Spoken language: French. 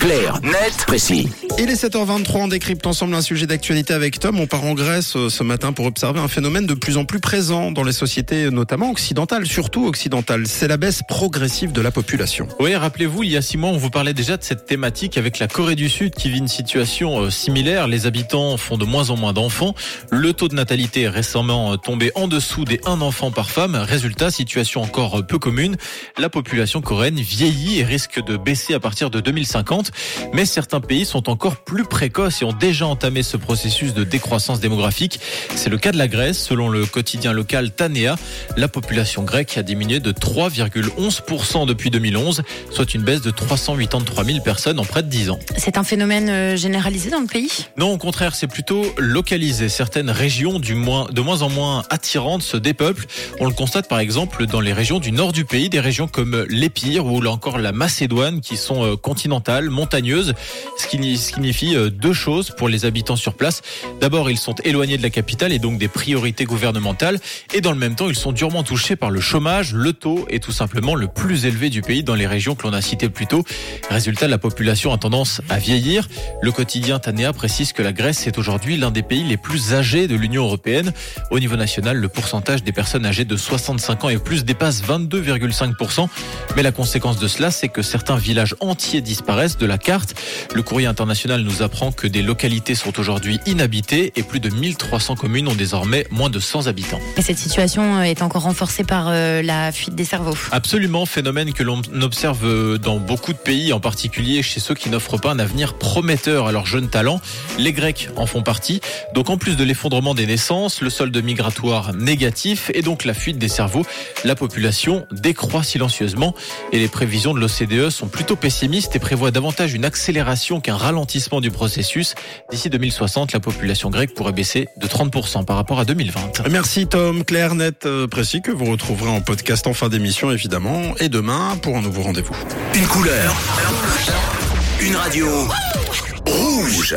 Clair, net, précis. Il est 7h23, on décrypte ensemble un sujet d'actualité avec Tom. On part en Grèce euh, ce matin pour observer un phénomène de plus en plus présent dans les sociétés, notamment occidentales, surtout occidentales. C'est la baisse progressive de la population. Oui, rappelez-vous, il y a six mois, on vous parlait déjà de cette thématique avec la Corée du Sud qui vit une situation euh, similaire. Les habitants font de moins en moins d'enfants. Le taux de natalité est récemment euh, tombé en dessous des un enfant par femme. Résultat, situation encore peu commune. La population coréenne vieillit et risque de baisser à partir de 2050. Mais certains pays sont encore plus précoces et ont déjà entamé ce processus de décroissance démographique. C'est le cas de la Grèce. Selon le quotidien local Tanea, la population grecque a diminué de 3,11% depuis 2011, soit une baisse de 383 000 personnes en près de 10 ans. C'est un phénomène euh, généralisé dans le pays? Non, au contraire, c'est plutôt localisé. Certaines régions, du moins, de moins en moins attirantes, se dépeuplent. On le constate par exemple dans les régions du nord du pays, des régions comme l'Épire ou encore la Macédoine qui sont euh, continentales, montagneuses, ce qui signifie euh, deux choses pour les habitants sur place. D'abord, ils sont éloignés de la capitale et donc des priorités gouvernementales. Et dans le même temps, ils sont durement touchés par le chômage. Le taux est tout simplement le plus élevé du pays dans les régions que l'on a citées plus tôt. Résultat, la population a tendance à vieillir. Le quotidien Tanea précise que la Grèce est aujourd'hui l'un des pays les plus âgés de l'Union européenne. Au niveau national, le pourcentage des personnes âgées de 65 ans et plus dépasse 22,5%. Mais la conséquence de cela, c'est que certains villages entiers disparaissent de la carte. Le courrier international nous apprend que des localités sont aujourd'hui inhabitées et plus de 1300 communes ont désormais moins de 100 habitants. Et cette situation est encore renforcée par euh, la fuite des cerveaux. Absolument, phénomène que l'on observe dans beaucoup de pays, en particulier chez ceux qui n'offrent pas un avenir prometteur à leurs jeunes talents. Les Grecs en font partie. Donc en plus de l'effondrement des naissances, le solde migratoire négatif et donc la fuite des cerveaux, la population décroît silencieusement et les prévisions de l'OCDE sont plutôt pessimistes et prévoient davantage une accélération qu'un ralentissement du processus. D'ici 2060, la population grecque pourrait baisser de 30% par rapport à 2020. Merci Tom, clair, net, euh, précis que vous retrouverez en podcast en fin d'émission évidemment et demain pour un nouveau rendez-vous. Une couleur. Une radio. Rouge.